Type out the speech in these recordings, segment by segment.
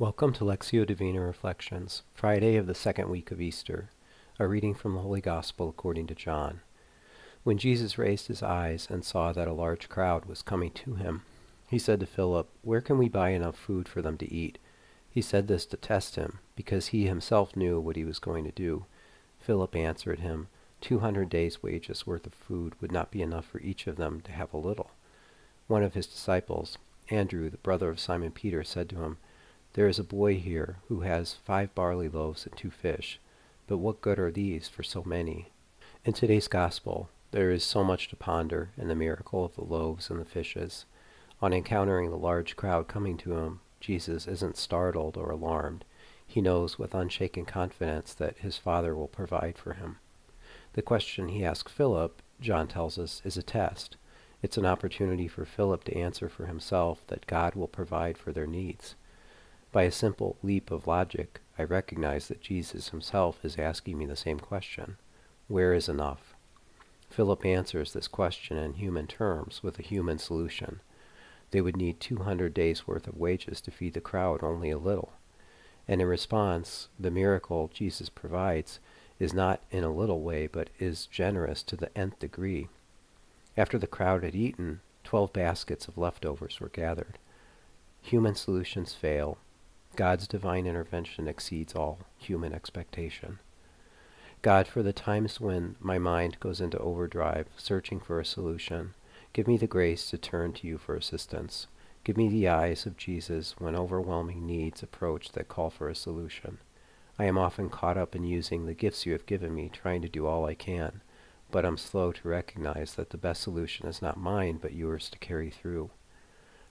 Welcome to Lectio Divina Reflections, Friday of the second week of Easter, a reading from the Holy Gospel according to John. When Jesus raised his eyes and saw that a large crowd was coming to him, he said to Philip, Where can we buy enough food for them to eat? He said this to test him, because he himself knew what he was going to do. Philip answered him, Two hundred days' wages worth of food would not be enough for each of them to have a little. One of his disciples, Andrew, the brother of Simon Peter, said to him, there is a boy here who has five barley loaves and two fish, but what good are these for so many? In today's gospel, there is so much to ponder in the miracle of the loaves and the fishes. On encountering the large crowd coming to him, Jesus isn't startled or alarmed. He knows with unshaken confidence that his Father will provide for him. The question he asks Philip, John tells us, is a test. It's an opportunity for Philip to answer for himself that God will provide for their needs. By a simple leap of logic, I recognize that Jesus himself is asking me the same question Where is enough? Philip answers this question in human terms with a human solution. They would need 200 days' worth of wages to feed the crowd only a little. And in response, the miracle Jesus provides is not in a little way, but is generous to the nth degree. After the crowd had eaten, twelve baskets of leftovers were gathered. Human solutions fail, God's divine intervention exceeds all human expectation. God, for the times when my mind goes into overdrive, searching for a solution, give me the grace to turn to you for assistance. Give me the eyes of Jesus when overwhelming needs approach that call for a solution. I am often caught up in using the gifts you have given me, trying to do all I can, but I'm slow to recognize that the best solution is not mine, but yours to carry through.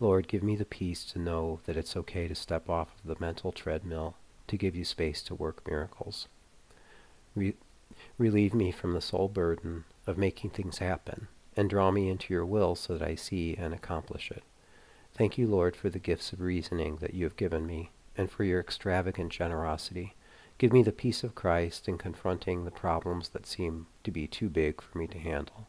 Lord, give me the peace to know that it's okay to step off of the mental treadmill to give you space to work miracles. Re- relieve me from the sole burden of making things happen and draw me into your will so that I see and accomplish it. Thank you, Lord, for the gifts of reasoning that you have given me and for your extravagant generosity. Give me the peace of Christ in confronting the problems that seem to be too big for me to handle.